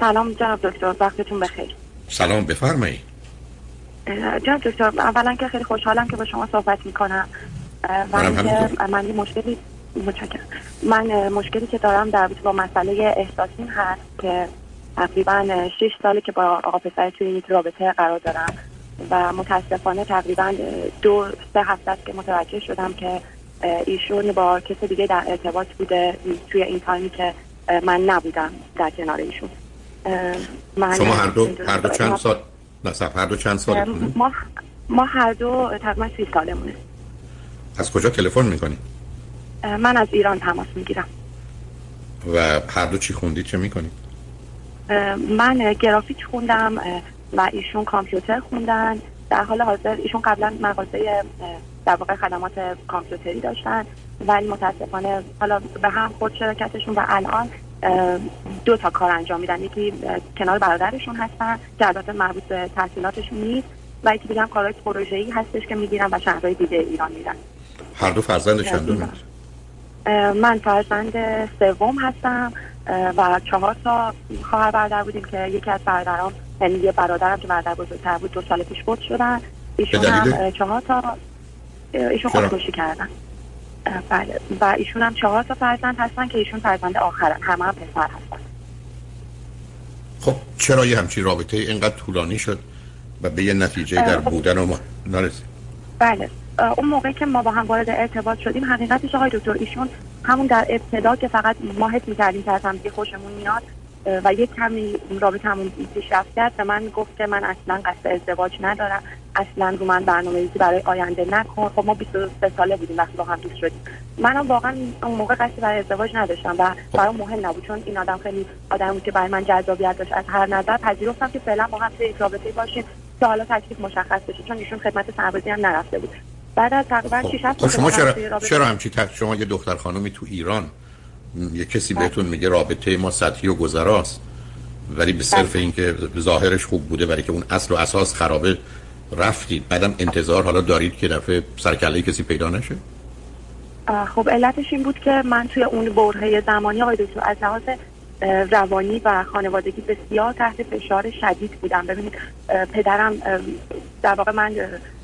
سلام جناب دکتر وقتتون بخیر. سلام بفرمایید جناب دکتر اولا که خیلی خوشحالم که با شما صحبت می‌کنم. و من یه مشکلی متشکرم. من مشکلی که دارم در با مسئله احساسی هست که تقریبا 6 ساله که با آقا پسر توی یک رابطه قرار دارم و متاسفانه تقریبا دو سه هفته است که متوجه شدم که ایشون با کسی دیگه در ارتباط بوده توی این تایمی که من نبودم در کنار ایشون. من شما هر دو هر دو چند سال نه هر دو چند سال ما ما هر دو تقریبا سی سالمونه. از کجا تلفن می‌کنی؟ من از ایران تماس می‌گیرم. و هر دو چی خوندی چه می‌کنی؟ من گرافیک خوندم و ایشون کامپیوتر خوندن. در حال حاضر ایشون قبلا مغازه در واقع خدمات کامپیوتری داشتن. ولی متاسفانه حالا به هم خود شرکتشون و الان دو تا کار انجام میدن. یکی کنار برادرشون هستن که البته مربوط به تحصیلاتشون نیست. و یکی دیگه هم کارهای پروژه‌ای هستش که می‌گیرن و شهرهای دیگه ایران میرن. هر دو فرزند چندم من فرزند سوم هستم و چهار تا خواهر برادر بودیم که یکی از برادرام یعنی یه برادرم که برادر بزرگتر بود دو سال پیش فوت شدن. ایشون هم چهار تا ایشون خودکشی کردن. بله. و ایشون هم چهار تا فرزند هستن که ایشون فرزند آخرن. همه هم پسر هستن. خب چرا یه همچین رابطه اینقدر طولانی شد و به یه نتیجه در خب. بودن و ما نرسید؟ بله. اون موقعی که ما با هم وارد ارتباط شدیم حقیقتش آقای دکتر ایشون همون در ابتدا که فقط ماهت می‌کردیم که از هم خوشمون میاد و یک کمی رابطه همون پیشرفت کرد و من گفت که من اصلا قصد ازدواج ندارم. اصلا رو من برنامه ریزی برای آینده نکن. خب ما 23 ساله بودیم وقتی با هم دوست شدیم. منم واقعا اون موقع قصدی برای ازدواج نداشتم و برام مهم نبود چون این آدم خیلی آدم بود که برای من جذابیت داشت. از هر نظر پذیرفتم که فعلا با هم توی رابطه باشیم که حالا تکلیف مشخص بشه چون ایشون خدمت سربازی هم نرفته بود. بعد از تقریبا 6 خب. خب شما چرا چرا همچی شما یه دختر خانومی تو ایران یه کسی بله. بهتون میگه رابطه ما سطحی و گذراست ولی به صرف بله. اینکه ظاهرش خوب بوده ولی که اون اصل و اساس خرابه رفتید بعدم انتظار حالا دارید که دفعه سرکله کسی پیدا نشه خب علتش این بود که من توی اون برهه زمانی آقای دکتر از لحاظ روانی و خانوادگی بسیار تحت فشار شدید بودم ببینید پدرم در واقع من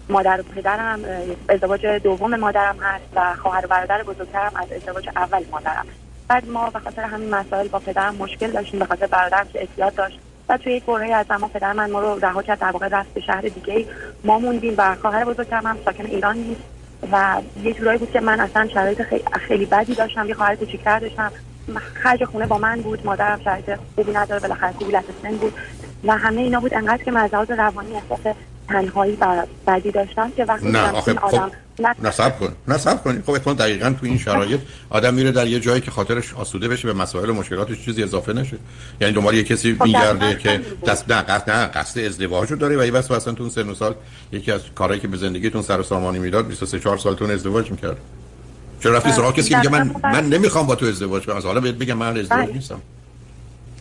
مادر و پدرم ازدواج دوم مادرم هست و خواهر و برادر بزرگترم از ازدواج اول مادرم بعد ما به خاطر همین مسائل با پدرم مشکل داشتیم به خاطر برادرم که احتیاط داشت. و توی یک برهه از زمان پدر من ما رو رها کرد در واقع رفت به شهر دیگه ما موندیم و خواهر بزرگترم هم ساکن ایران نیست. و یه جورایی بود که من اصلا شرایط خیلی, خیلی بدی داشتم یه خواهر کوچیک‌تر داشتم. خرج خونه با من بود مادرم شرایط خوبی نداره بالاخره کوبیلت سن بود. و همه اینا بود انقدر که من روانی احساس تنهایی بدی داشتم که وقتی نه آخه خب نصب کن نصب کنی. خب اتفاقا دقیقا تو این شرایط آدم میره در یه جایی که خاطرش آسوده بشه به مسائل و مشکلاتش چیزی اضافه نشه. یعنی دنبال یه کسی خب میگرده که دست نه قصد نه قصد ازدواج رو داره و یه اصلا تو اون سن و سال یکی از کارهایی که به زندگیتون سر و سامانی می‌داد 23 4 سالتون ازدواج می‌کرد. چرا رفتی سراغ کسی میگه من من نمی‌خوام با تو ازدواج کنم؟ حالا بهت بگم من ازدواج بله. نیستم.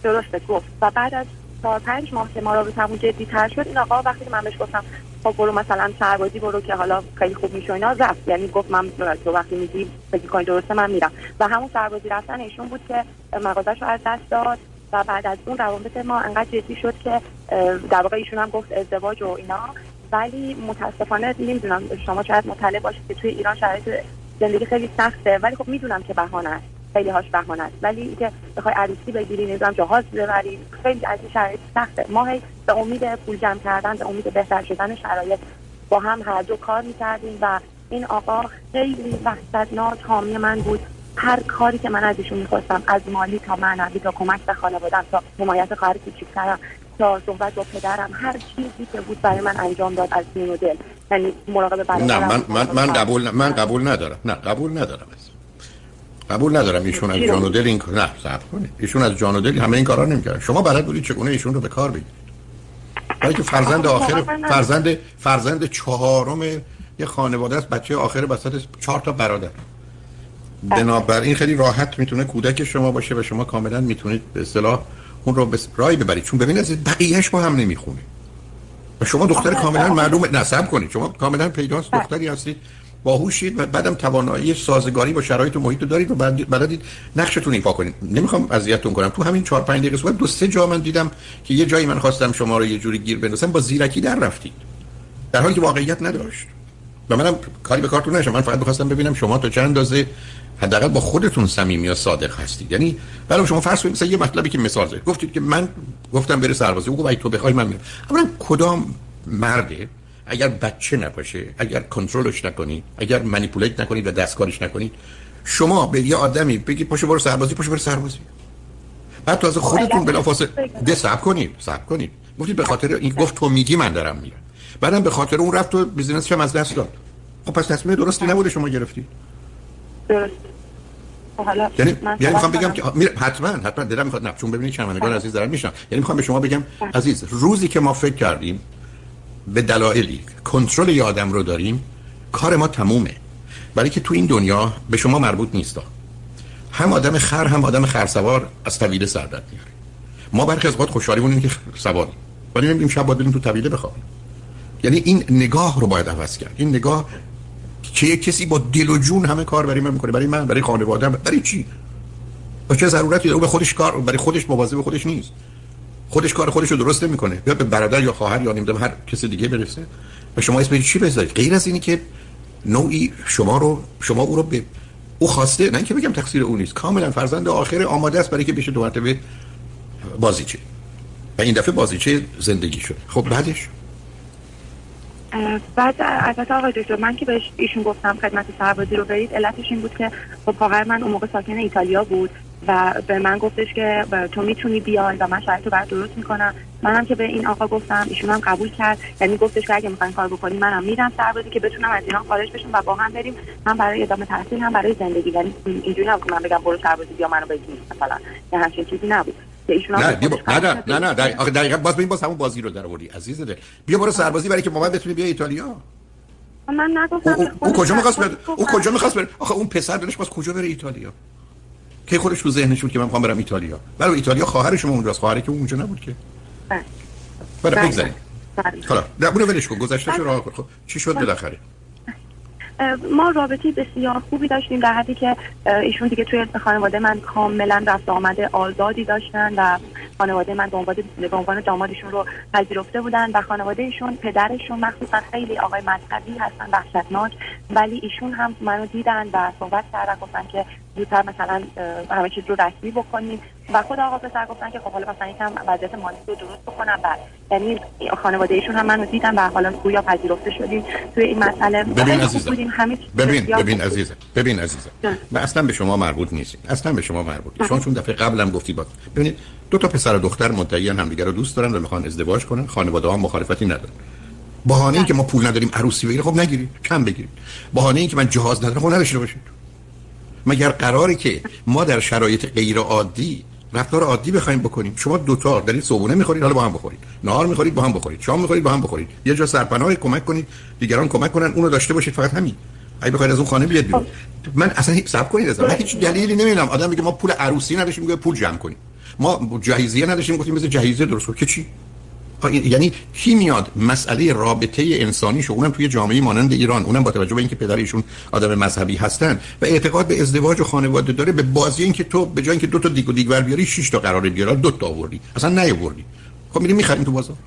درسته گفت. و بعد از چهار پنج ماه که ما رابطمون جدی تر شد این آقا وقتی من بهش گفتم خب برو مثلا سربازی برو که حالا خیلی خوب میشه اینا رفت. یعنی گفت من تو وقتی میگی فکر کنی درسته من میرم. و همون سربازی رفتن ایشون بود که مغازش رو از دست داد و بعد از اون روابط ما انقدر جدی شد که در واقع ایشون هم گفت ازدواج و اینا. ولی متاسفانه نمی‌دونم شما شاید مطلع باشید که توی ایران شرایط زندگی خیلی سخته ولی خب می‌دونم که بهانه است. خیلی هاش بهانه است ولی اینکه بخوای عروسی بگیری نمی‌دونم جهاز ببری خیلی از این شرایط سخته. ما هی به امید پول جمع کردن به امید بهتر شدن شرایط با هم هر دو کار می‌کردیم و این آقا خیلی وحشتناک حامی من بود. هر کاری که من از ایشون می‌خواستم از مالی تا معنوی تا کمک به خانوادم تا حمایت خواهر کوچیکترم تا صحبت با پدرم هر چیزی که بود برای من انجام داد از دین و دل. یعنی مراقب نه من من من قبول من قبول ندارم. نه قبول ندارم. قبول ندارم ایشون از جان و دل این نه صبر کنید. ایشون از جان و دل همه این کارا نمی‌کردن. شما بلد بودید چگونه ایشون رو به کار بگیرید؟ برای که فرزند آخر فرزند فرزند چهارم یه خانواده است بچه آخر وسط چهار تا برادر. بنابراین خیلی راحت می‌تونه کودک شما باشه و شما کاملا می‌تونید به اصطلاح اون رو به رای ببرید. چون ببینید بقیهش با هم نمی‌خونه و شما دختر کاملا معلوم نصب کنید. شما کاملا پیداست دختری هستید. باهوشید و بعدم توانایی سازگاری با شرایط و محیط رو دارید و بعد بلدید نقشتون ایفا کنید. نمی‌خوام اذیتتون کنم. تو همین 4 5 دقیقه دو سه جا من دیدم که یه جایی من خواستم شما رو یه جوری گیر بندازم با زیرکی در رفتید. در حالی که واقعیت نداشت. و منم کاری به کارتون نشم. من فقط می‌خواستم ببینم شما تا چند اندازه حداقل با خودتون صمیمی صادق هستید. یعنی برای شما فرض کنید مثلا یه مطلبی که مثال زدید گفتید که من گفتم بره سربازی. او گفت تو بخوای من میرم اولا کدام مرده؟ اگر بچه نباشه اگر کنترلش نکنید اگر منیپولیت نکنید و دستکارش نکنید شما به یه آدمی بگید پاشو برو سربازی پاشو برو سربازی. بعد تازه خودتون بلافاصله ده صبر کنید صبر کنید. گفتید به خاطر این گفت تو میگی من دارم میرم. بعدم به خاطر اون رفت و بیزینسش هم از دست داد. خب پس تصمیم درستی نبوده شما گرفتی. درست. حالا یعنی یعنی می‌خوام بگم. که میره حتما حتما. دلم می‌خواد نه چون ببینید بله. عزیز دارن میشن. یعنی می‌خوام به شما بگم عزیز روزی که ما فکر کردیم به دلایلی کنترل یه آدم رو داریم کار ما تمومه. برای که تو این دنیا به شما مربوط نیست هم آدم خر هم آدم خرسوار از طویله سر در میاره. ما برخی از اوقات خوشحالیمون اینه که سواریم ولی نمی‌دونیم شب باید بریم تو طویله بخوابیم. یعنی این نگاه رو باید عوض کرد. این نگاه که کسی با دل و جون همه کار برای من می‌کنه. برای من برای خانواده‌ام برای چی؟ و چه ضرورتی داره؟ او به خودش کار برای خودش مواظب خودش نیست. خودش کار خودش رو درست نمی‌کنه. یا به برادر یا خواهر یا نمی‌دونم هر کسی دیگه برسه. و شما اسم چی بذارید؟ غیر از اینی که نوعی شما رو شما او رو به او خواسته نه اینکه بگم تقصیر او نیست. کاملا فرزند آخر آماده است برای که بشه دو مرتبه بازیچه. و این دفعه بازیچه زندگی شد. خب بعدش؟ بعد البته آقای دکتر من که بهش ایشون گفتم خدمت سربازی رو برید علتش این بود که خب من اون موقع ساکن ایتالیا بود. و به من گفتش که تو می‌تونی بیای و من شرایط رو برات درست می‌کنم. منم که به این آقا گفتم ایشون هم قبول کرد. یعنی گفتش که اگه می‌خواین کار بکنیم منم میرم سربازی که بتونم از ایران خارج بشم و با هم بریم. هم برای ادامه تحصیل هم برای زندگی. یعنی اینجوری نبود که من بگم برو سربازی بیا منو بگیر مثلا. یا همچین چیزی نبود. ایشون نه به بیا با- نه نه. نه نه دقیقاً باز ببین باز همون بازی رو در آوردی عزیز دل بیا برو سربازی برای که ما بتونی بیا ایتالیا. من نگفتم او, او, او کجا می‌خواست خودش بره او. کجا می‌خواست بره آخه اون پسر دلش باز کجا بره ایتالیا؟ که خودش تو ذهنش بود که من می‌خوام برم ایتالیا. برای ایتالیا خواهر شما اونجاست. خواهری که اون اونجا نبود که. بله. برای بله. بگذاریم. بله. حالا نه اونو ولش کن. گذشته شو راه کن خب چی شد بالاخره؟ ما رابطه بسیار خوبی داشتیم در حدی که ایشون دیگه توی خانواده من کاملا رفت آمده آزادی داشتن و خانواده من به عنوان به عنوان دامادشون رو پذیرفته بودن و خانواده ایشون پدرشون مخصوصا خیلی آقای مذهبی هستن وحشتناک. ولی ایشون هم منو دیدن و صحبت کردن گفتن که زودتر مثلا همه چیز رو رسمی بکنیم. و خود آقا پسر گفتن که خب حالا مثلا یکم وضعیت مالی رو درست بکنم و یعنی خانواده ایشون هم منو دیدن و حالا گویا پذیرفته شدیم. توی این مسئله ببین عزیزم ببین ببین. عزیزم ببین عزیزم. من اصلا به شما مربوط نیست اصلا به شما مربوط شما چون دفعه قبلم گفتی با ببینید دو تا پسر و دختر مدعیان همدیگه رو دوست دارن و می‌خوان ازدواج کنن. خانواده ها مخالفتی ندارن. بهانه این که ما پول نداریم عروسی بگیریم خب نگیرید کم بگیرید بهانه این که من جهاز ندارم خب نداشته باشید مگر قراری که ما در شرایط غیر عادی رفتار عادی بخوایم بکنیم؟ شما دوتا دارید صبحونه می‌خورید حالا با هم بخورید نهار می‌خورید با هم بخورید. شام می‌خورید با هم بخورید. یه جا سرپناه کمک کنید دیگران کمک کنن اونو داشته باشید فقط همین. اگه بخواید از اون خانه بیاد بیرون. من اصلا صبر کنید اصلا من هیچ دلیلی نمی‌دونم آدم میگه ما پول عروسی نداشتیم میگه پول جمع کنیم. ما جهیزیه نداشتیم گفتیم مثل جهیزیه درست که چی؟ یعنی کی میاد مسئله رابطه انسانی شو؟ اونم توی جامعه مانند ایران. اونم با توجه به اینکه پدر ایشون آدم مذهبی هستن و اعتقاد به ازدواج و خانواده داره به بازی اینکه تو به جای اینکه دو تا دیگ و دیگور بیاری شش تا قراره بیاری دو تا آوردی. اصلا نیاوردی. خب میریم می‌خریم تو بازار.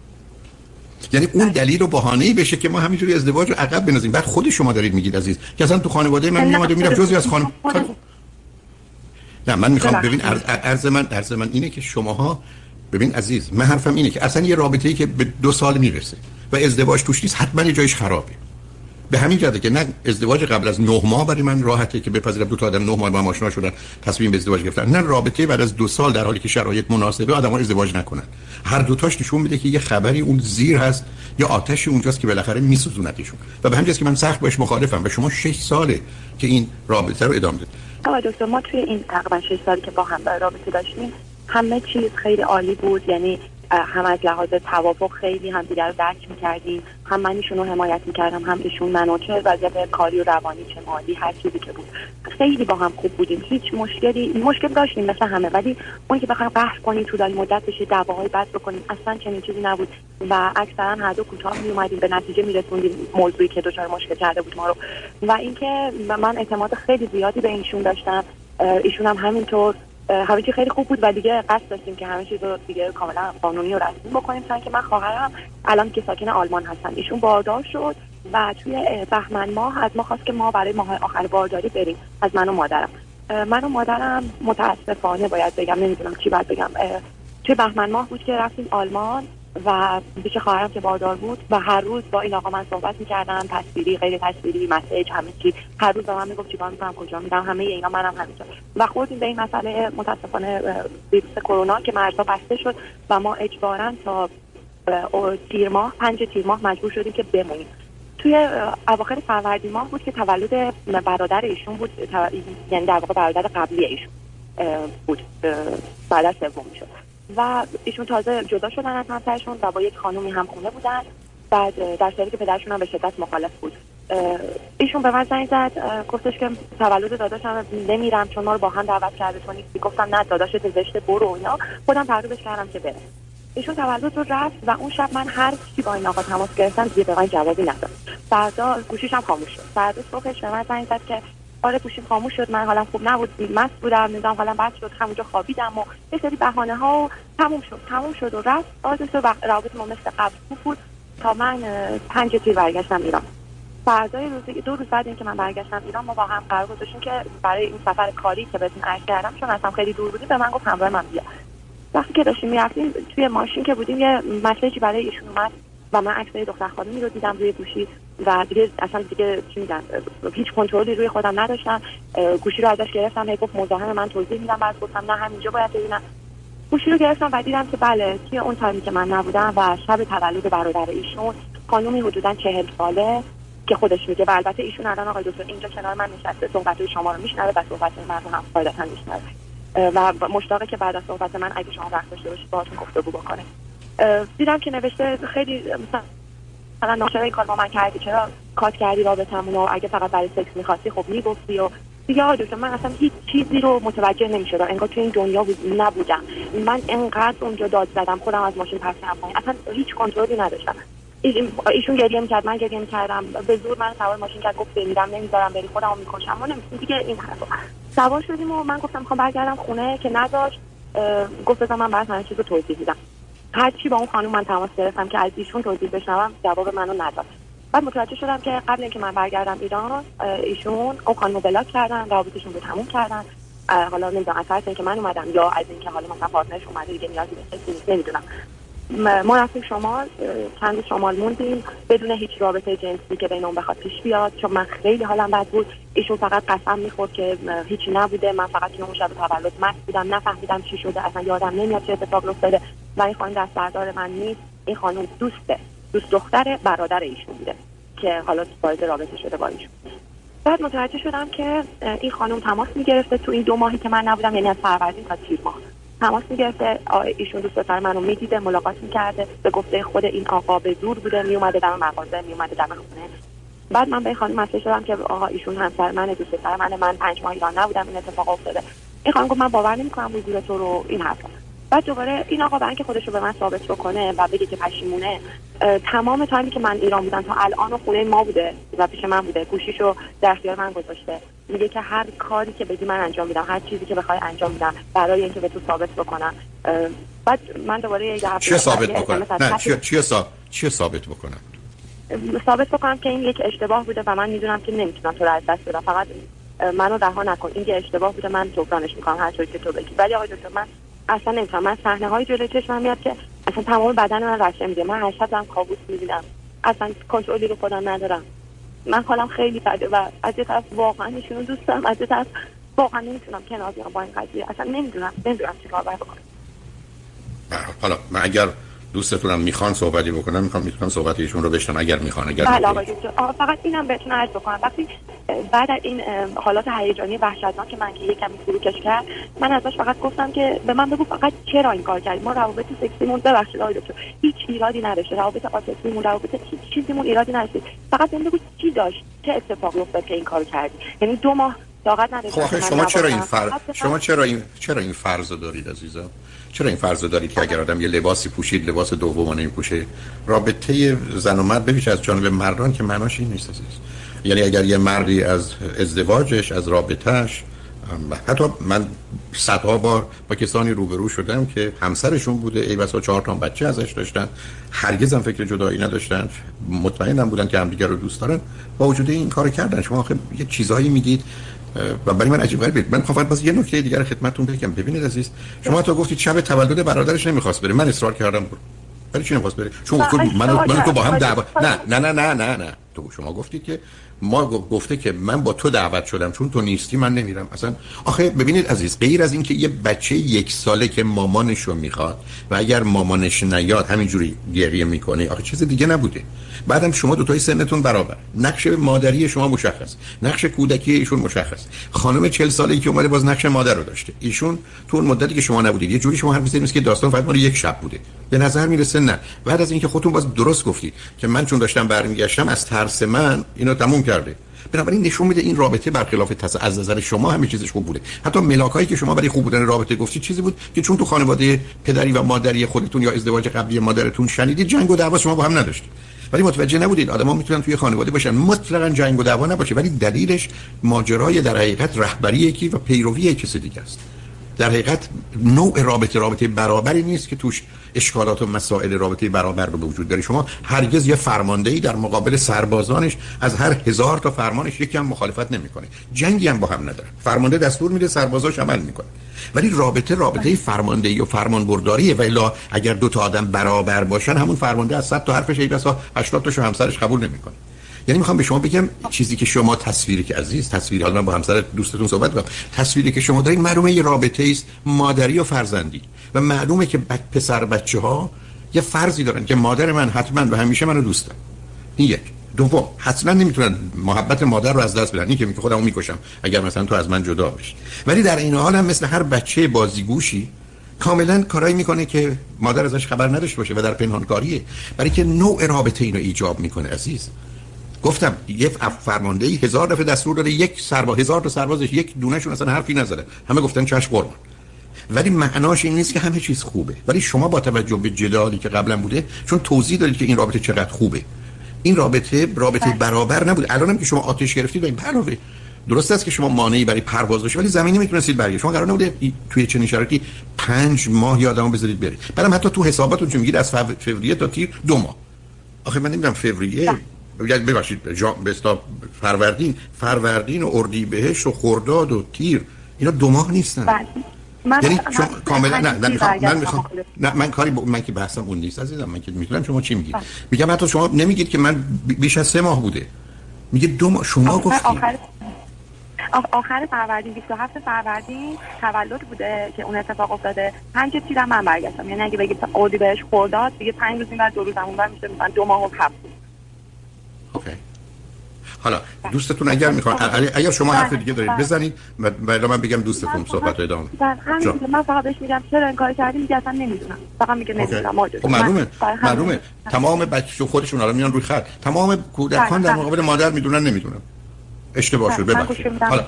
یعنی اون دلیل و بهانه‌ای بشه که ما همینجوری ازدواج رو عقب بنازیم بعد خود شما دارید میگید عزیز که اصلا تو خانواده من میومد و می‌رفت. جزئی از خانم نه من می‌خوام. ببین عرض, عرض من عرض من اینه که شماها ببین عزیز من حرفم اینه که اصلا یه رابطه‌ای که به دو سال می‌رسه و ازدواج توش نیست حتما یه جایش خرابه. به همین جهته که نه ازدواج قبل از نه ماه برای من راحته که بپذیرم دو تا آدم نه ماه با هم آشنا شدن تصمیم به ازدواج گرفتن. نه رابطه بعد از دو سال در حالی که شرایط مناسبه آدم‌ها ازدواج نکنن. هر دوتاش نشون میده که یه خبری اون زیر هست یا آتشی اونجاست که بالاخره میسوزونتشون. و به همین که من سخت باش مخالفم و شما 6 ساله که این رابطه رو ادامه بدید آقای دکتر ما توی این تقریبا 6 سالی که با هم رابطه داشتیم همه چیز خیلی عالی بود. یعنی هم از لحاظ توافق خیلی هم دیگر رو درک می‌کردیم هم من ایشون رو حمایت می‌کردم هم ایشون منو چه وضعیت کاری و روانی چه مالی هر چیزی که بود. خیلی با هم خوب بودیم. هیچ مشکلی مشکل داشتیم مثل همه. ولی اون که بخوایم قهر کنیم طولانی مدت بشه دعواهای بد بکنیم اصلا چنین چیزی نبود. و اکثرا هر دو کوتاه می اومدیم به نتیجه میرسوندیم موضوعی که دچار مشکل کرده بود ما رو. و اینکه من اعتماد خیلی زیادی به ایشون داشتم. ایشون هم همینطور. همه چی خیلی خوب بود و دیگه قصد داشتیم که همه چیز رو دیگه کاملا قانونی و رسمی بکنیم چون که من خواهرم الان که ساکن آلمان هستن. ایشون باردار شد و توی بهمن ماه از ما خواست که ما برای ماه آخر بارداری بریم از من و مادرم. من و مادرم متاسفانه باید بگم نمی‌دونم چی باید بگم. توی بهمن ماه بود که رفتیم آلمان. و پیش خواهرم که باردار بود و هر روز با این آقا من صحبت می‌کردم تصویری غیر تصویری مسیج همه چی. هر روز به من می‌گفت چیکار می‌کنم کجا میرم همه اینا منم همینطور و خوردیم به این مسئله متاسفانه ویروس کرونا که مرزها بسته شد و ما اجبارا تا تیر ماه پنج تیر ماه مجبور شدیم که بمونیم. توی اواخر فروردین ماه بود که تولد برادر ایشون بود یعنی در واقع برادر قبلی ایشون بود بعد از سوم شد. و ایشون تازه جدا شدن از همسرشون و با یک خانومی هم خونه بودن. بعد در صورتی که پدرشون هم به شدت مخالف بود. ایشون به من زنگ زد گفتش که تولد داداشم نمیرم چون ما رو با هم دعوت کرده تو نیستی. گفتم نه داداشت زشته برو اینا. خودم ترغیبش کردم که بره. ایشون تولد رو رفت و اون شب من هر چی با این آقا تماس گرفتم دیگه به من جوابی نداد. فردا گوشیشم خاموش شد. فردا صبحش به من زنگ زد که آره گوشیم خاموش شد من حالم خوب نبود مست بودم نمی‌دونم حالم بد شد همونجا خوابیدم و یه سری بهانه ها و تموم شد تموم شد و رفت. آزش و رابط ما مثل قبل خوب بود. تا من پنج تیر برگشتم ایران. فردای روزی دو روز بعد اینکه من برگشتم ایران ما با هم قرار گذاشتیم که برای این سفر کاری که بهتون عرض کردم چون اصلا خیلی دور بودیم به من گفت همراه من بیا. وقتی که داشتیم می‌رفتیم توی ماشین که بودیم یه مسیجی برای ایشون اومد و من عکسای دختر خانمی رو دیدم روی گوشی و دیگه اصلا دیگه چی میگن هیچ کنترلی روی خودم نداشتم. گوشی رو ازش گرفتم هی گفت مزاحم من توضیح میدم. بعد گفتم نه همینجا باید ببینم. گوشی رو گرفتم و دیدم که بله توی اون تایمی که من نبودم و شب تولد برادر ایشون خانومی حدودا چهل ساله که خودش میگه. و البته ایشون الان آقای دکتر اینجا کنار من نشسته صحبت شما رو میشنوه و صحبت من رو هم قاعدتا میشنوه. و مشتاقه که بعد از صحبت من اگه شما وقت داشته باشید باهاتون گفتگو بکنه. دیدم که نوشته خیلی مثلا مثلا ناشرا این کار با من کردی. چرا کات کردی رابطمون و اگه فقط برای سکس می‌خواستی خب می‌گفتی و دیگه آقا دکتر من اصلا هیچ چیزی رو متوجه نمی‌شدم. انگار تو این دنیا نبودم. من انقدر اونجا داد زدم خودم از ماشین پرت کردم اصلا هیچ کنترلی نداشتم. ایشون گریه می‌کرد من گریه می‌کردم. به زور من سوار ماشین کرد گفت بمیرم نمی‌ذارم بری خودمو می‌کشم. ما نمی‌تونیم دیگه این حرفا سوار شدیم و من گفتم می‌خوام برگردم خونه که نداشت. گفت بذار من برات همه چیزو توضیح میدم. هر چی با اون خانم من تماس گرفتم که از ایشون توضیح بشنوم جواب منو نداد. بعد متوجه شدم که قبل اینکه من برگردم ایران ایشون اون خانم بلاک کردن رابطشون رو تموم کردن. حالا نمی‌دونم از اینکه من اومدم یا از اینکه حالا مثلا پارتنرش اومده دیگه نیازی به نمی‌دونم. ما رفتیم شمال چند شمال موندیم. بدون هیچ رابطه جنسی که بین بخواد پیش بیاد. چون من خیلی حالم بد بود. ایشون فقط قسم می‌خورد که هیچی نبوده. من فقط توی اون شب تولد مست بودم. نفهمیدم چی شده. اصلا یادم نمیاد چه اتفاقی افتاده. و این خانم دست بردار من نیست. این خانم دوسته دوست دختر برادر ایشون بوده که حالا وارد رابطه شده با ایشون. بعد متوجه شدم که این خانم تماس می‌گرفته تو این دو ماهی که من نبودم. یعنی از فروردین تا تیر ماه. تماس می‌گرفته. ایشون دوست پسر منو می‌دیده ملاقات می‌کرده. به گفته خود این آقا به زور بوده میومده در مغازه میومده در خونه. بعد من به خانم مسئله شدم که آقا ایشون همسر منه دوست پسر منه من پنج ماه ایران نبودم این اتفاق افتاده. این خانم گفت من باور نمی‌کنم حضور تو رو این حرفا بعد دوباره این آقا برای اینکه خودش رو به من ثابت بکنه و بگه که پشیمونه تمام تایمی که من ایران بودم تا الان و خونه ما بوده و پیش من بوده گوشیشو در اختیار من گذاشته. میگه که هر کاری که بگی من انجام میدم هر چیزی که بخوای انجام میدم برای اینکه به تو ثابت بکنم. بعد من دوباره یه چی ثابت بکنم؟ نه چی چی چی ثابت بکنم؟ ثابت بکنم که این یک اشتباه بوده و من می‌دونم که نمی‌تونم تو رو از دست بدم. فقط منو رها نکن. این که اشتباه بوده من جبرانش می‌کنم هر که تو بگی. ولی آقای دکتر من اصلا نمی‌تونم. من صحنه های جلوی چشمم میاد که اصلا تمام بدن من رشته میده. من هر شب دارم کابوس می‌بینم. اصلا کنترلی رو خودم ندارم. من حالم خیلی بده و از یه طرف واقعا ایشونو دوست دارم از یه طرف واقعا نمی‌تونم کنار بیام با این قضیه. اصلا نمی‌دونم نمی‌دونم چیکار باید بکنم. حالا من اگر دوستتونم می‌خوان صحبتی بکنم می‌خوام می‌تونم صحبت ایشون رو بشنم اگر می‌خوان اگر بله آقای فقط اینم بهتون عرض بکنم. وقتی بعد این حالات هیجانی وحشتناک که من که یکمی فروکش کرد من ازش فقط گفتم که به من بگو فقط چرا این کار کردی؟ ما روابط سکسیمون ببخشید آقای دکتر هیچ ایرادی نداشته. روابط عاطفیمون روابط هیچ چیزیمون ایرادی نداشته. فقط بهم بگو چی داشت؟ چه اتفاقی افتاد که این کارو کردی؟ یعنی دو ماه خب شما چرا این فرض شما چرا این چرا این فرض دارید عزیزم؟ چرا این فرض دارید که اگر آدم یه لباسی پوشید لباس دوم نمیپوشه؟ رابطه زن و مرد ببینید از جانب مردان که معناش این نیست عزیز. یعنی اگر یه مردی از ازدواجش از رابطهش حتی من صدها بار با کسانی روبرو شدم که همسرشون بوده ای بسا چهار تا بچه ازش داشتن هرگز هم فکر جدایی نداشتن مطمئنم بودن که همدیگر رو دوست دارن با وجود این کار کردن. شما آخه یه چیزهایی میگید و برای من عجیب غریبه. من خواهم باز یه نکته دیگر خدمتتون بگم. ببینید عزیز شما تا گفتید شب تولد برادرش نمی‌خواست بره. من اصرار کردم. برو ولی چی نمی‌خواست بره؟ چون من من تو با هم دعوا نه نه نه نه نه نه. تو شما گفتید که ما گفته که من با تو دعوت شدم چون تو نیستی من نمیرم. اصلا آخه ببینید عزیز غیر از اینکه یه بچه یک ساله که مامانش رو می‌خواد و اگر مامانش نیاد همینجوری گریه می‌کنه آخه چیز دیگه نبوده. بعدم شما دو تای سنتون برابر. نقش مادری شما مشخص. نقش کودکی ایشون مشخص. خانم 40 ساله که اومده باز نقش مادر رو داشته. ایشون تو اون مدتی که شما نبودید یه جوری شما حرف می‌زنید که داستان فقط مال یک شب بوده. به نظر می‌رسه نه. بعد از اینکه خودتون باز درست گفتید که من چون داشتم برمیگشتم از ترس من اینو تموم کرده. بنابراین نشون میده این رابطه برخلاف تص از نظر شما همه چیزش خوب بوده حتی ملاکایی که شما برای خوب بودن رابطه گفتید چیزی بود که چون تو خانواده پدری و مادری خودتون یا ازدواج قبلی مادرتون شنیدید جنگ و دعوا شما با هم نداشتید. ولی متوجه نبودید آدما می‌تونن توی خانواده باشن. مطلقا جنگ و دعوا نباشه ولی دلیلش ماجرای در حقیقت رهبری یکی و پیروی کسی دیگه است. در حقیقت نوع رابطه رابطه برابری نیست که توش اشکالات و مسائل رابطه برابر رو به وجود داره. شما هرگز یه فرماندهی در مقابل سربازانش از هر هزار تا فرمانش یکی هم مخالفت نمی‌کنه. جنگی هم با هم نداره. فرمانده دستور میده سربازاش عمل می‌کنه. ولی رابطه رابطه فرماندهی و فرمانبرداریه. و الا اگر دو تا آدم برابر باشن همون فرمانده از 100 تا حرفش ای بسا 80 تاشو همسرش قبول نمی‌کنه. یعنی می‌خوام به شما بگم چیزی که شما تصویری که عزیز تصویری حالا من با همسر دوستتون صحبت کنم. تصویری که شما دارید معلومه یه رابطه است مادری و فرزندی. و معلومه که پسر بچه ها یه فرضی دارن که مادر من حتما و همیشه منو دوست داره. این یک. دوم حتما نمی‌تونن محبت مادر رو از دست بدن. این که میگه خودمو می‌کشم اگر مثلا تو از من جدا بشی. ولی در این حال هم مثل هر بچه بازیگوشی کاملا کارایی می‌کنه که مادر ازش خبر نداشته باشه و در پنهانکاریه. برای که نوع رابطه اینو ایجاب می‌کنه عزیز. گفتم یه فرمانده ای هزار دفعه دستور داده یک سرباز هزار تا سربازش یک دونهشون اصلا حرفی نزده. همه گفتن چش قربان. ولی معناش این نیست که همه چیز خوبه. ولی شما با توجه به جدالی که قبلا بوده چون توضیح دادید که این رابطه چقدر خوبه. این رابطه رابطه بله. برابر نبود الانم که شما آتش گرفتید و این علاوه درست است که شما مانعی برای پرواز داشتید ولی زمینی می‌تونستید برگردید. شما قرار نبوده توی چنین شرایطی پنج ماه یادمو بذارید برید. بعدم حتی تو حساباتون چون میگید از فوریه تا تیر دو ماه. آخه من نمی‌دونم فوریه ببخشید به فروردین فروردین و بهش و خرداد و تیر اینا دو ماه نیستن. بله. من یعنی چون کاملا نه من می‌خوام من می‌خوام نه من کاری با... من که بحثم اون نیست عزیزم من که می‌تونم شما چی میگید؟ بله. میگم حتی شما نمیگید که من بیش از سه ماه بوده. میگه دو ماه شما گفتید آخر آخر فروردین 27 فروردین تولد بوده که اون اتفاق افتاده. پنج تیر من برگشتم. یعنی اگه بگید اودی بهش خورداد دیگه پنج روز این بعد دو روز اون میشه من دو ماه و هفت اوکی. حالا دوستتون اگر می‌خوان اگر شما حرف دیگه دارید بزنید. و من بگم دوستتون صحبت ادامه من فقط بهش میگم چرا این کار کردی؟ میگه اصلا نمی‌دونم. فقط میگه نمی‌دونم. خب معلومه. معلومه. تمام بچه خودشون الان میان روی خط. تمام کودکان در مقابل مادر می‌دونن نمی‌دونم اشتباه شد. ببخشید. حالا.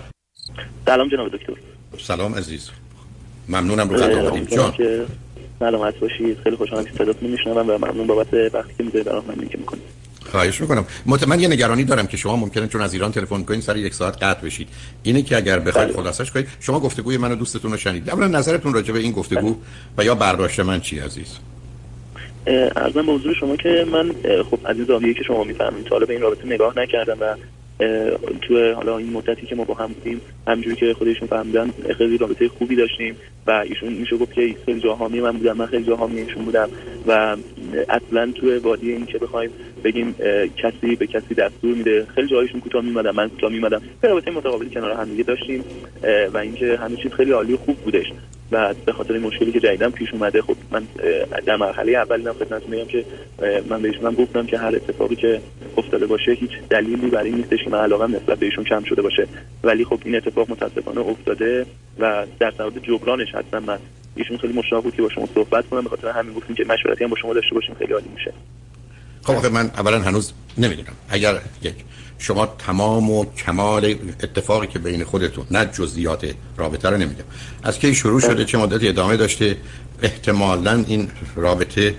سلام جناب دکتر. سلام عزیز. ممنونم رو خط آمدیم جان. سلامت باشید. خیلی خوشحالم که صداتون میشنوم و ممنون بابت وقتی که می‌ذارید برام من می‌کنید. خواهش می‌کنم. من یه نگرانی دارم که شما ممکنه چون از ایران تلفن کنید سر یک ساعت قطع بشید. اینه که اگر بخواید بله. خلاصش کنید شما گفتگوی منو دوستتون رو شنید اولا نظرتون راجع به این گفتگو و یا برداشت من چی عزیز؟ ارزم به حضور شما که من خب از این که شما می‌فهمید تا به این رابطه نگاه نکردم و تو حالا این مدتی که ما با هم بودیم همجوری که خودشون فهمیدن خیلی رابطه خوبی داشتیم و ایشون میشه گفت که خیلی جا حامی من بودم من خیلی جا حامی ایشون بودم و اصلا تو وادی این که بخوایم بگیم کسی به کسی دستور میده. خیلی جایشون کوتاه میمدم من کوتاه میمدم رابطه متقابل کنار هم دیگه داشتیم و اینکه همه چیز خیلی عالی و خوب بودش. و به خاطر مشکلی که جدیدم پیش اومده خب من در مرحله اولی هم خدمت میگم که من بهشون من گفتم که هر اتفاقی که افتاده باشه هیچ دلیلی برای نیستش که من علاقه نسبت بهشون کم شده باشه. ولی خب این اتفاق متاسفانه افتاده و در صورت جبرانش هستم من ایشون خیلی مشتاق بود که با شما صحبت کنم. به خاطر همین گفتیم که مشورتی هم با شما داشته باشیم. خیلی عالی میشه. خب من اولا هنوز نمی‌دونم. اگر یک شما تمام و کمال اتفاقی که بین خودتون نه جزئیات رابطه رو نمیدم از کی شروع شده چه مدتی ادامه داشته احتمالا این رابطه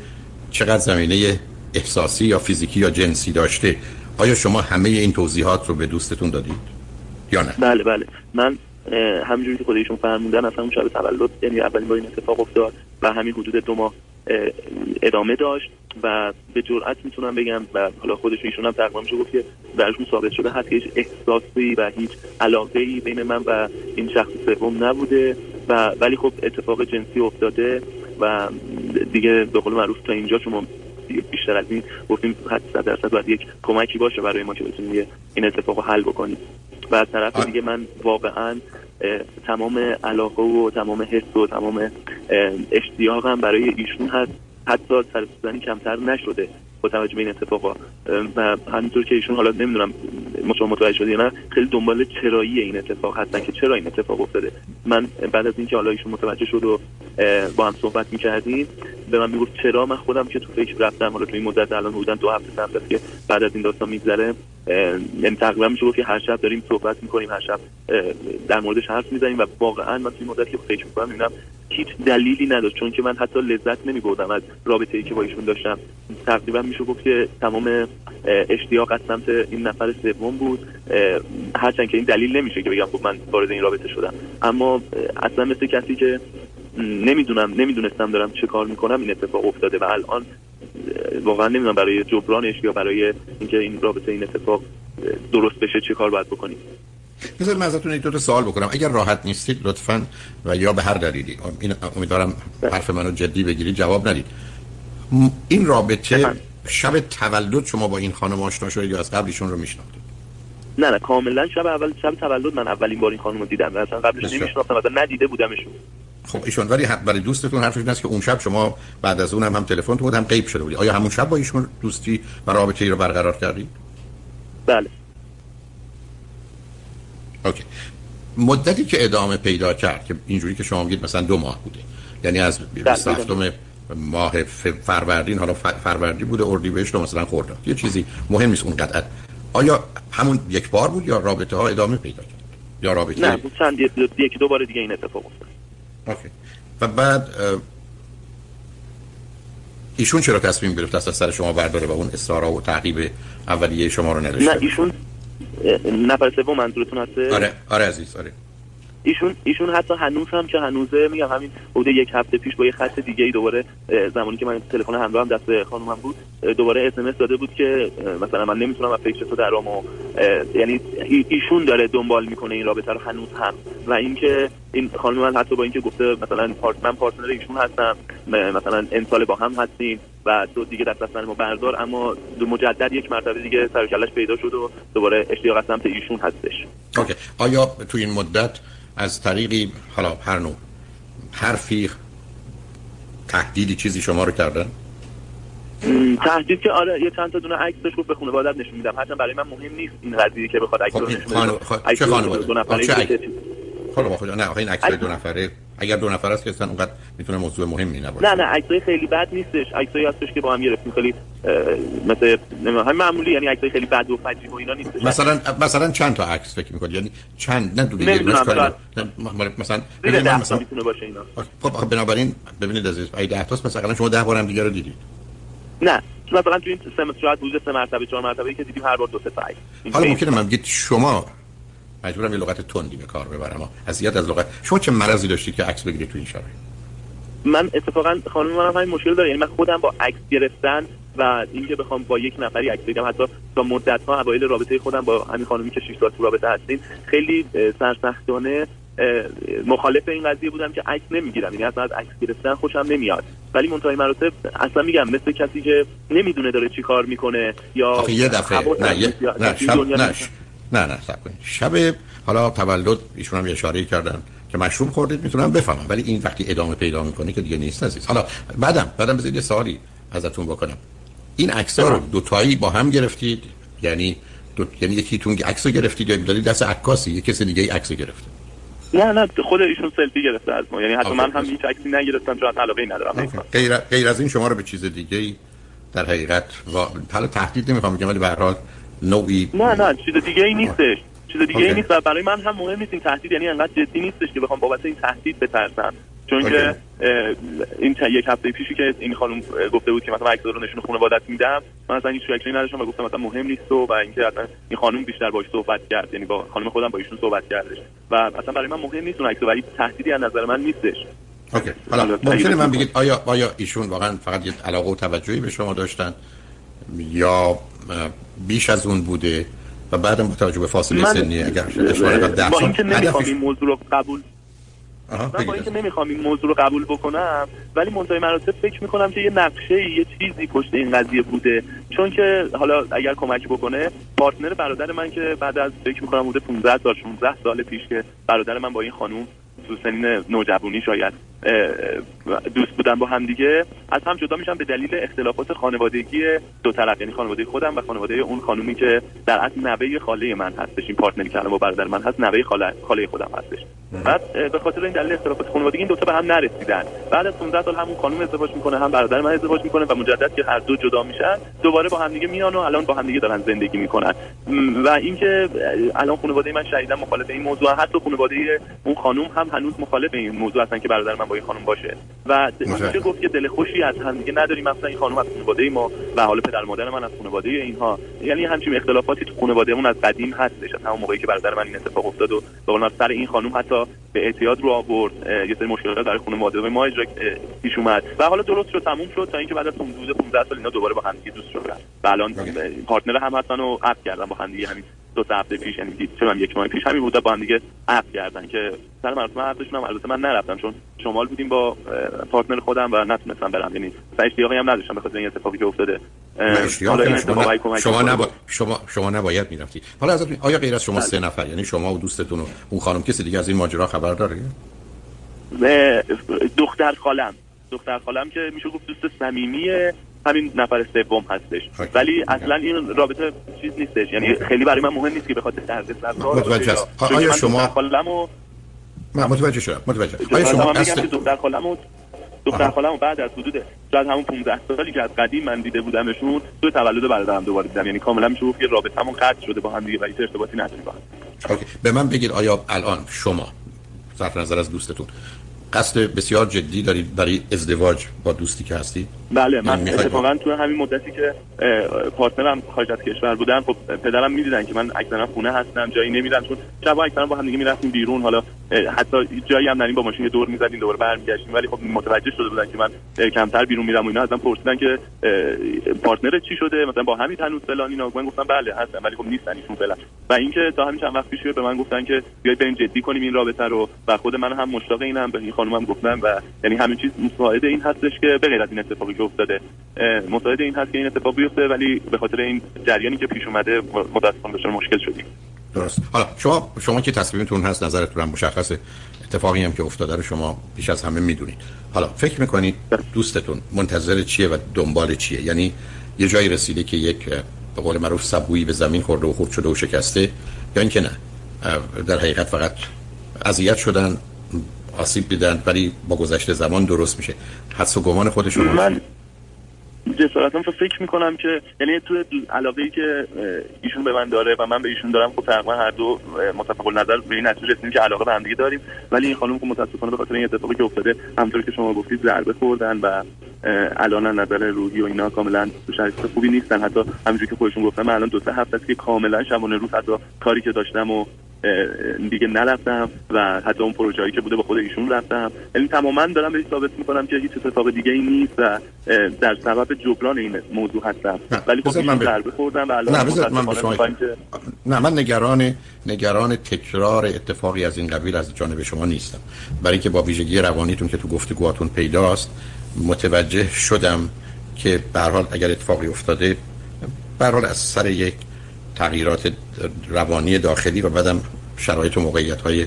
چقدر زمینه احساسی یا فیزیکی یا جنسی داشته؟ آیا شما همه این توضیحات رو به دوستتون دادید یا نه؟ بله بله. من همینجوری که خودشون فرمودن اصلا اون شب تولد یعنی اولین بار این اتفاق افتاد و همین حدود دو ماه ادامه داشت و به جرئت می‌تونم بگم و حالا خودشون ایشون هم تقریبا میشه گفت که درشون ثابت شده هست هیچ احساسی و هیچ علاقه ای بین من و این شخص سوم نبوده و ولی خب اتفاق جنسی افتاده و دیگه به قول معروف تا اینجا شما بیشتر از این گفتیم حد درصد باید یک کمکی باشه برای ما که بتونیم این اتفاق رو حل بکنیم. و از طرف دیگه من واقعا تمام علاقه و تمام حس و تمام اشتیاقم برای ایشون هست. حتی سر کمتر نشده با توجه به این اتفاقا. و همینطور که ایشون حالا نمی‌دونم شما متوجه شدی نه خیلی دنبال چرایی این اتفاق هستن که چرا این اتفاق افتاده. من بعد از اینکه حالا ایشون متوجه شد و با هم صحبت می‌کردیم به من می‌گفت چرا من خودم که تو فکر رفتم حالا تو این مدت الان بودن دو هفته که بعد از این داستان میگذره. یعنی تقریبا میشه گفت که هر شب داریم صحبت می‌کنیم هر شب در موردش حرف می‌زنیم و واقعا من تو این مدت که فکر می‌کنم می‌بینم هیچ دلیلی نداشت چون که من حتی لذت نمی بردم از رابطه ای که با ایشون داشتم. تقریبا میشه گفت که تمام اشتیاق از سمت این نفر سوم بود. هرچند که این دلیل نمیشه که بگم خب من وارد این رابطه شدم. اما اصلا مثل کسی که نمی‌دونم نمی‌دونستم دارم چه کار می‌کنم این اتفاق افتاده و الان واقعا نمی‌دونم برای جبرانش یا برای اینکه این رابطه این اتفاق درست بشه چه کار باید بکنیم. مثلا من ازتون یک دو تا سوال بکنم. اگر راحت نیستید لطفا و یا به هر دلیلی این امیدوارم حرف منو جدی بگیرید جواب ندید. این رابطه شب تولد شما با این خانم آشنا شدید یا از قبل ایشون رو میشناختید؟ نه نه کاملا شب اول شب تولد من اولین بار این خانم رو دیدم. اصلا قبلش نمیشناختم اصلا ندیده بودمشون. خب ایشون ولی برای دوستتون حرفش این است که اون شب شما بعد از اون هم, هم تلفن تو بود هم غیب شده بودی. آیا همون شب با ایشون دوستی و رابطه ای رو برقرار کردید بله. اوکی. مدتی که ادامه پیدا کرد که اینجوری که شما میگید مثلا دو ماه بوده. یعنی از 27 بله، ماه فروردین حالا فروردین بوده اردیبهشت مثلا خورده یه چیزی مهم نیست اون قطعت آیا همون یک بار بود یا رابطه ها ادامه پیدا کرد؟ یا رابطه نه چند یک دو بار دیگه این اتفاق افتاد. اوکی. و بعد ایشون چرا تصمیم گرفت از سر شما برداره و اون اصرارا و تعقیب اولیه شما رو نداشته نه ایشون نفر سوم منظورتون هسته؟ آره آره عزیز آره. ایشون ایشون حتی هنوز هم که هنوزه میگم همین بوده یک هفته پیش با یه خط دیگه ای دوباره زمانی که من تلفن همراه هم دست خانومم بود دوباره اس داده بود که مثلا من نمی‌تونم از فکر تو درام و یعنی ایشون داره دنبال می‌کنه این رابطه رو هنوز هم. و اینکه این خانم من حتی با اینکه گفته مثلا پارت من پارتنر ایشون هستم مثلا امسال با هم هستیم و تو دیگه دست از ما بردار اما دو مجدد یک مرتبه دیگه سر پیدا شد و دوباره اشتیاق سمت ایشون هستش. اوکی. آیا تو این مدت از طریقی حالا هر نوع حرفی تهدیدی چیزی شما رو کردن تهدید که آره یه چند تا دونه عکس داشت به خانواده‌ات نشون میدم. هرچند برای من مهم نیست این قضیه که بخواد عکس رو خب، نشون بده خب، چه خانواده؟ نفره خب خدا نه این عکس دو نفره اگر دو نفر است که اصلا اونقدر می‌تونه موضوع مهمی نباشه. نه نه عکسای خیلی بد نیستش. عکسایی هستش که با هم گرفتیم. خیلی مثل همین معمولی یعنی عکسای خیلی بد و فجیع و اینا نیستش. مثلا مثلا چند تا عکس فکر می‌کنید یعنی چند نه دو دیگه مثلا مثلا می‌تونه باشه اینا. خب بنابراین ببینید عزیز ای 10 تاست مثلا شما 10 بار هم دیگه رو دیدید. نه مثلا تو این سه شاید بوده سه مرتبه چهار مرتبه که دیدیم هر بار دو سه تا حالا ممکنه من بگید شما مجبورم یه لغت تندی به کار ببرم. اذیت از لغت. شما چه مرضی داشتی که عکس بگیرید تو این شرایط من اتفاقا خانم من همین مشکل داره. یعنی من خودم با عکس گرفتن و اینکه بخوام با یک نفری عکس بگیرم حتی تا مدت ها اوایل رابطه خودم با همین خانمی که 6 سال تو رابطه هستیم خیلی سرسختانه مخالف این قضیه بودم که عکس نمی‌گیرم. یعنی اصلا از عکس گرفتن خوشم نمیاد. ولی منتهای مراتب اصلا میگم مثل کسی که نمی‌دونه داره چی کار می‌کنه یا یه دفعه. نه, نه, نه, نه نه نه شب حالا تولد ایشون هم اشاره کردن که مشروب خوردید می‌تونم بفهمم. ولی این وقتی ادامه پیدا می‌کنه که دیگه نیست عزیز. حالا بعدم بعدم بذارید یه سوالی ازتون بکنم. این عکس‌ها رو دو تایی با هم گرفتید؟ یعنی دو... یعنی یکیتون عکس رو گرفتید یا دادید دست عکاسی یه کسی دیگه عکس گرفته؟ نه نه خود ایشون سلفی گرفته از ما. یعنی حتی من هم هیچ عکسی نگرفتم چون علاقه ندارم. غیر غیر از این شما رو به چیز دیگه در حقیقت و حالا تهدید نمی‌خوام بگم ولی به هر حال نوعی نه نه چیز دیگه ای نیستش. چیز دیگه ای نیست و برای من هم مهم نیست این تهدید یعنی انقدر جدی نیستش که بخوام بابت این تهدید بترسم. چون که این یک هفته پیشی که این خانم گفته بود که مثلا عکس رو نشون خانوادت میدم من اصلا هیچ فکری نداشتم و گفتم مثلا مهم نیست و اینکه اصلا این خانم بیشتر باش صحبت کرد یعنی با خانم خودم با ایشون صحبت کردش. و اصلا برای من مهم نیست اون عکس ولی تهدیدی از نظر من نیستش. اوکی. حالا ممکنه من بگید آیا آیا ایشون واقعا فقط یه علاقه و توجهی به شما داشتن؟ یا بیش از اون بوده و بعدم با توجه به فاصله سنی اگر با اینکه نمی‌خوام این موضوع رو قبول من با اینکه نمی‌خوام این موضوع رو قبول بکنم ولی منتهای مراتب فکر می‌کنم که یه نقشه یه چیزی پشت این قضیه بوده. چون که حالا اگر کمک بکنه پارتنر برادر من که بعد از فکر می‌کنم بوده 15 سال 16 سال پیش که برادر من با این خانوم تو سنین نوجوانی شاید دوست بودن با هم دیگه. از هم جدا میشن به دلیل اختلافات خانوادگی دو طرف یعنی خانواده خودم و خانواده اون خانومی که در اصل نوه خاله من هستش این پارتنری که با برادر من هست نوه خاله خاله خودم هستش. بعد به خاطر این دلیل اختلافات خانوادگی این دو تا به هم نرسیدن. بعد از 15 سال همون خانم ازدواج می‌کنه هم برادر من ازدواج می‌کنه و مجدد که هر دو جدا میشن دوباره با هم دیگه میان و الان با هم دیگه دارن زندگی می‌کنن. و اینکه الان خانواده من شدیدا مخالف این موضوع حتی خانواده اون خانم هم هنوز مخالف این موضوع هستن که برادر من با این خانم باشه. و اونجا گفت که دل خوشی از هم دیگه نداریم. مثلا این خانم از خانواده ما و حالا پدر مادر من از خانواده اینها. یعنی همچین اختلافاتی تو خانوادهمون از قدیم هستش. از همون موقعی که برادر من این اتفاق افتاد و به سر این خانم حتی به اعتیاد رو آورد. یه سری مشکلات در خانواده ما اجرا پیش اومد. و حالا درست شد تموم شد تا اینکه بعد از حدود 15 سال اینا دوباره با هم دیگه دوست شدن. و الان پارتنر هم هستن و عقد کردن با هم دیگه همین. دو هفته پیش یعنی چه یک ماه پیش همین بود با هم دیگه عقد کردن که سر مراسم عقدشون هم البته من نرفتم چون شمال بودیم با پارتنر خودم و نتونستم برم. یعنی اشتیاقی هم نداشتم به خاطر این اتفاقی که افتاده. شما نبا... شما شما نباید می‌رفتید حالا از آیا غیر از شما سه نفر یعنی شما و دوستتون و اون خانم کسی دیگه از این ماجرا خبر داره؟ دختر خالم. دختر خالم که میشه گفت دوست صمیمیه. همین نفر سوم هستش. ولی اصلا این رابطه چیز نیستش. یعنی خیلی برای من مهم نیست که به خاطر دردسر متوجه است. آیا شما من متوجه شدم متوجه. آیا شما اصلا دختر خالمو دختر خالمو بعد از حدود شاید همون 15 سالی که از قدیم من دیده بودمشون تو تولد برادرم دوباره دیدم. یعنی کاملا میشه گفت رابطه‌مون قطع شده با هم دیگه و هیچ ارتباطی نداریم با هم. اوکی. به من بگید آیا الان شما صرف نظر از دوستتون قصد بسیار جدی دارید برای ازدواج با دوستی که هستی؟ بله من اتفاقا تو همین مدتی که partner م خارج از کشور بودن خب پدرم می‌دیدن که من اکثرا خونه هستم جایی نمیرم چون شب اکثرا با هم دیگه می‌رفتیم بیرون حالا حتی جایی هم نریم با ماشین دور می‌زدیم دوباره برمیگشتیم. ولی خب متوجه شده بودن که من کمتر بیرون میرم و اینا. ازم پرسیدن که partner چی شده؟ مثلا با همین هنوز فلان اینا. من گفتم بله هستم ولی خب نیستن ایشون فعلا. و اینکه تا همین چند وقت پیش به من گفتن که بیاید بریم جدی کنیم این رابطه رو. و خود من هم مشتاق اینم به این خانومم گفتم. و یعنی همین چیز مساعد این هستش که به غیر از این اتفاقی که افتاده. مساعد این هست که این اتفاق بیفته ولی به خاطر این جریانی که پیش اومده متأسفانه مشکل شدیم. درست. حالا شما شما که تصمیمتون هست نظرتون هم مشخصه اتفاقی هم که افتاده رو شما بیش از همه می‌دونید. حالا فکر می‌کنید دوستتون منتظر چیه و دنبال چیه؟ یعنی یه جایی رسیده که یک به قول معروف سبویی به زمین خورده و خورد شده و شکسته؟ یا اینکه نه؟ در حقیقت فقط اذیت شدن آسیب دیدن ولی با گذشته زمان درست میشه. حدس و گمان خودشون من جسارتا فکر می‌کنم که یعنی تو علاقه ای که ایشون به من داره و من به ایشون دارم خب تقریبا هر دو متفق نظر به این نتیجه رسیدیم که علاقه به هم دیگه داریم. ولی این خانم که متاسفانه به خاطر این اتفاقی که افتاده همونطور که شما گفتید ضربه خوردن و الان نظر روحی و اینا کاملا تو شرایط خوبی نیستن. حتی همونجوری که خودشون گفتن من الان دو سه هفته است که کاملا شبانه روز حتی کاری که داشتم و دیگه نرفتم و حتی اون پروژه‌ای که بوده با خود ایشون رفتم. یعنی تماما دارم بهش ثابت می‌کنم که هیچ اتفاق دیگه ای نیست و در سبب جبران این موضوع هستم. ولی خب من ضربه خوردم و الان من شما نه من نگران نگران تکرار اتفاقی از این قبیل از جانب شما نیستم. برای اینکه با ویژگی روانیتون که تو گفتگوهاتون پیداست متوجه شدم که به حال اگر اتفاقی افتاده به حال از سر یک تغییرات روانی داخلی و بعدم شرایط و موقعیت های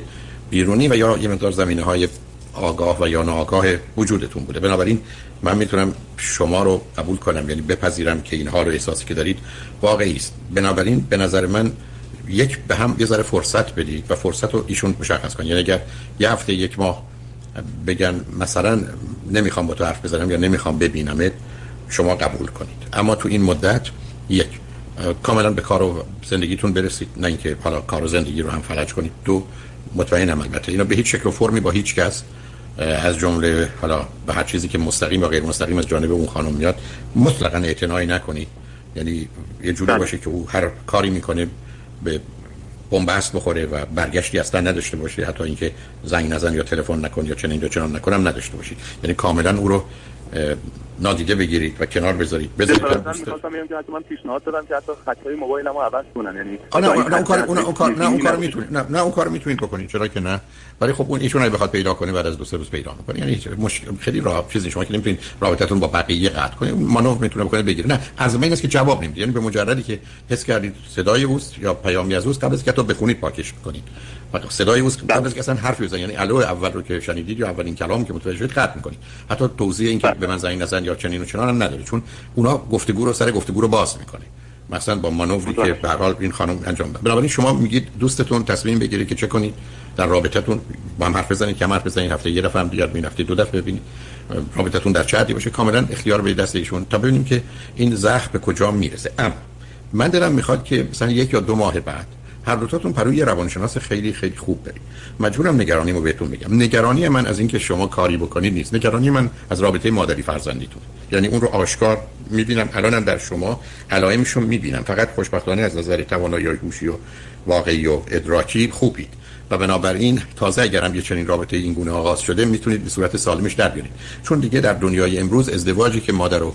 بیرونی و یا یه مقدار زمینه های آگاه و یا ناآگاه وجودتون بوده. بنابراین من می‌تونم شما رو قبول کنم یعنی بپذیرم که اینها رو احساسی که دارید واقعی است. بنابراین به نظر من یک به هم یه ذره فرصت بدید و فرصت رو ایشون مشخص کنید. یعنی اگر یه هفته یک ماه بگن مثلا نمی‌خوام با تو حرف بزنم یا نمی‌خوام ببینمت شما قبول کنید. اما تو این مدت یک کاملا به کار و زندگیتون برسید. نه اینکه حالا کار و زندگی رو هم فلج کنید. دو مطمئنم البته اینا به هیچ شکل و فرمی با هیچ کس از جمله حالا به هر چیزی که مستقیم و غیر مستقیم از جانب اون خانم میاد مطلقا اعتنایی نکنید. یعنی یه جوری بله. باشه که او هر کاری می‌کنه به بنبست بخوره و برگشتی اصلا نداشته باشه. حتی اینکه زنگ نزن یا تلفن نکن یا چنین یا چنان نکنم نداشته باشید. یعنی کاملا او رو نادیده بگیرید و کنار بذارید. بذارید من می‌خواستم بگم که حتی من پیشنهاد دادم که حتی خطای موبایلمو عوض کنن. یعنی نه اون کار اون کار نه اون کار می‌تونید نه نه اون کار می‌تونید بکنید. چرا که نه؟ ولی خب اون ایشون بخواد پیدا کنه بعد از دو سه روز پیدا می‌کنه. یعنی مشکل خیلی راه چیزی شما که نمی‌تونید رابطتون با بقیه قطع کنید. مانو می‌تونه بکنه بگیره. نه از این است که جواب نمیده یعنی به مجردی که حس کردید صدای اوست یا پیامی از اوست قبل از که تو بخونید پاکش کنید. صدای اوست قبل از که اصلا حرفی بزنید. یعنی الو اول رو که شنیدید یا اولین کلام که متوجه شدید قطع می‌کنید. حتی توضیح این که به من زنگ نزن چنین و چنان هم نداره. چون اونا گفتگو رو سر گفتگو رو باز می‌کنه. مثلا با مانوری که به حال این خانم انجام داد. بنابراین شما میگید دوستتون تصمیم بگیره که چه کنید. در رابطتون با هم حرف بزنید که حرف بزنید. هفته یه دفعه هم بیاد این هفته دو دفعه ببینید. رابطتون در چه حدی باشه؟ کاملا اختیار به دست ایشون تا ببینیم که این زخم به کجا می‌رسه. اما من دلم می‌خواد که مثلا یک یا دو ماه بعد هر دوتاتون پروی روانشناس خیلی خیلی خوب برید مجبورم نگرانیمو بهتون میگم نگرانی من از اینکه شما کاری بکنید نیست. نگرانی من از رابطه مادری فرزندیتون. یعنی اون رو آشکار می‌بینم. الانم در شما علائمشون می‌بینم. فقط خوشبختانه از نظر توانایی هوشی و واقعی و ادراکی خوبید. و بنابراین تازه اگرم یه چنین رابطه این گونه آغاز شده می‌تونید به صورت سالمش در بیارید. چون دیگه در دنیای امروز ازدواجی که مادر و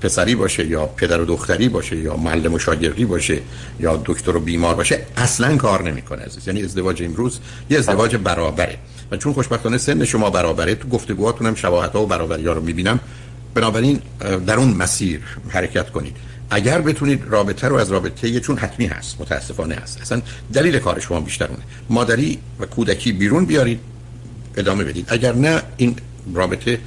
پسری باشه یا پدر و دختری باشه یا معلم و شاگردی باشه یا دکتر و بیمار باشه اصلا کار نمی‌کنه عزیز. یعنی ازدواج امروز یه ازدواج برابره. و چون خوشبختانه سن شما برابره تو گفتگوهاتون هم شباهت ها و برابری ها رو می‌بینم. بنابراین در اون مسیر حرکت کنید. اگر بتونید رابطه رو از رابطه چون حتمی هست متاسفانه هست. اصلا دلیل کار شما بیشترونه مادری و کودکی بیرون بیارید ادامه بدید. اگر نه این رابطه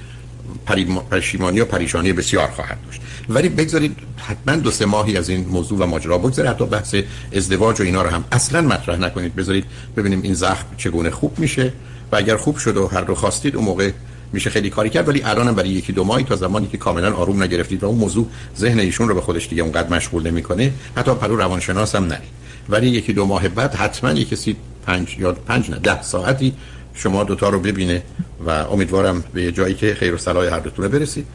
پشیمانی و پریشانی بسیار خواهد داشت. ولی بگذارید حتما دو سه ماهی از این موضوع و ماجرا بگذارید حتی بحث ازدواج و اینا رو هم اصلا مطرح نکنید. بذارید ببینیم این زخم چگونه خوب میشه و اگر خوب شد و هر رو خواستید اون موقع میشه خیلی کاری کرد. ولی الان برای یکی دو ماهی تا زمانی که کاملا آروم نگرفتید و اون موضوع ذهن ایشون رو به خودش دیگه اونقدر مشغول نمی‌کنه حتی پرو روانشناس هم نرید. ولی یکی دو ماه بعد حتما یک کسی پنج یا پنج نه ده ساعتی شما دوتا رو ببینه و امیدوارم به جایی که خیر و صلاح هر دوتونه برسید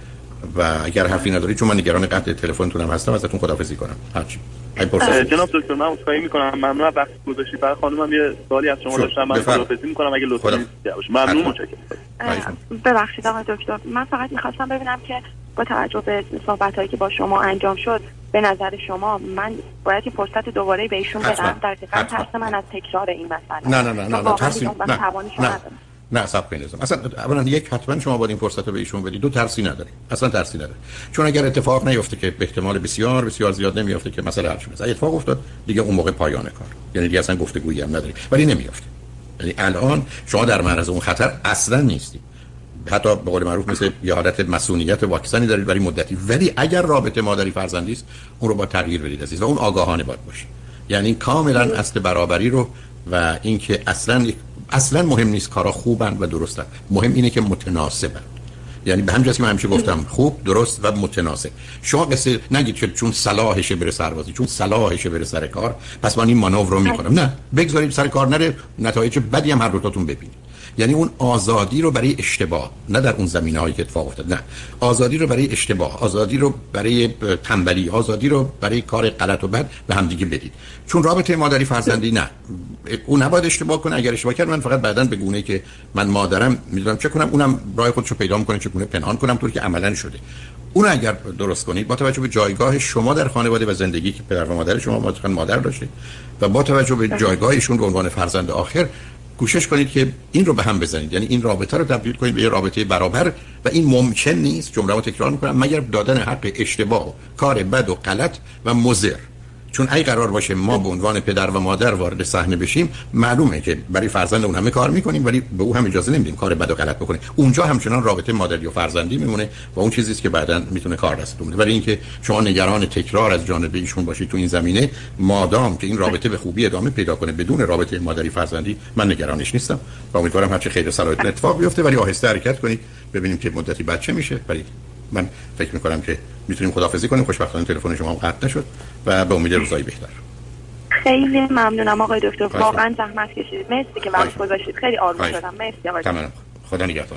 و اگر حرفی نداری چون من نگران قطع تلفنتون هم هستم ازتون خدافظی کنم. هرچی. جناب دکتر من عذرخواهی می‌کنم. ممنون از وقت گذاشتی. برای خانمم یه سوالی از شما داشتم. من خدافظی می‌کنم. اگه لطفا ممنون. متشکرم. ببخشید آقای دکتر. من فقط می‌خواستم ببینم که با توجه به صحبت هایی که با شما انجام شد به نظر شما من باید این فرصت دوباره به ایشون بدم؟ در ترس من از تکرار این مسئله. نه نه نه نه نه. نه نه. سب کنید اصلا اولا یک حتما شما باید این فرصت رو به ایشون بدید. دو ترسی نداری اصلا ترسی نداره چون اگر اتفاق نیفته که به احتمال بسیار بسیار زیاد نمیافته که مسئله حل شه اتفاق افتاد دیگه اون موقع پایان کار. یعنی دیگه اصلا گفتگویی هم نداری ولی نمیافته. یعنی الان شما در معرض اون خطر اصلا نیستید. حتی به قول معروف مثل یه حالت مسئولیت واکسنی دارید برای مدتی. ولی اگر رابطه مادری فرزندی است اون رو با تغییر بدید عزیز. و اون آگاهانه باید باشه. یعنی کاملا اصل برابری رو و اینکه اصلا اصلا مهم نیست کارا خوبن و درستن. مهم اینه که متناسبن. یعنی به همجاست که من همیشه گفتم خوب درست و متناسب. شما قصه نگید که چون صلاحشه بره سربازی چون صلاحشه بره سر کار پس من این مانور رو می‌کنم. نه بگذارید سر کار نره نتایج بدی هم هر دوتاتون ببینید. یعنی اون آزادی رو برای اشتباه نه در اون زمینه هایی که اتفاق افتاد نه. آزادی رو برای اشتباه آزادی رو برای تنبلی آزادی رو برای کار غلط و بد به همدیگه بدید. چون رابطه مادری فرزندی نه. اون نباید اشتباه کنه اگر اشتباه کرد من فقط بعدا به گونه که من مادرم می‌دونم چه کنم اونم راه خودشو پیدا می‌کنه چه گونه پنهان کنم طوری که عملا شده. اون اگر درست کنید با توجه به جایگاه شما در خانواده و زندگی که پدر و مادر شما مادر داشته و با توجه به جایگاهشون به عنوان فرزند آخر کوشش کنید که این رو به هم بزنید. یعنی این رابطه رو تبدیل کنید به یه رابطه برابر و این ممکن نیست جمله رو تکرار می‌کنم مگر دادن حق اشتباه کار بد و غلط و مضر. چون ای قرار باشه ما به عنوان پدر و مادر وارد صحنه بشیم معلومه که برای فرزند اون همه کار می‌کنیم ولی به او هم اجازه نمیدیم کار بد و غلط بکنه. اونجا همچنان رابطه مادری و فرزندی میمونه و اون چیزی که بعدا می‌تونه کار دست بده ولی اینکه شما نگران تکرار از جانب ایشون باشید تو این زمینه مادام که این رابطه به خوبی ادامه پیدا کنه بدون رابطه مادری فرزندی من نگرانش نیستم و امیدوارم هرچه خیر صلاحیت اتفاق بیفته ولی آهسته حرکت کنید ببینیم که مدتی بچه میشه. ولی من فکر می‌کنم که می‌تونیم خدافزی کنیم. خوشبختانه تلفن شما قطع نشد و به امید روزایی بهتر. خیلی ممنونم آقای دکتر. واقعا زحمت کشید. مرسی که وقت گذاشتید. خیلی آروم شدم. مرسی آقای خدا نگهدار.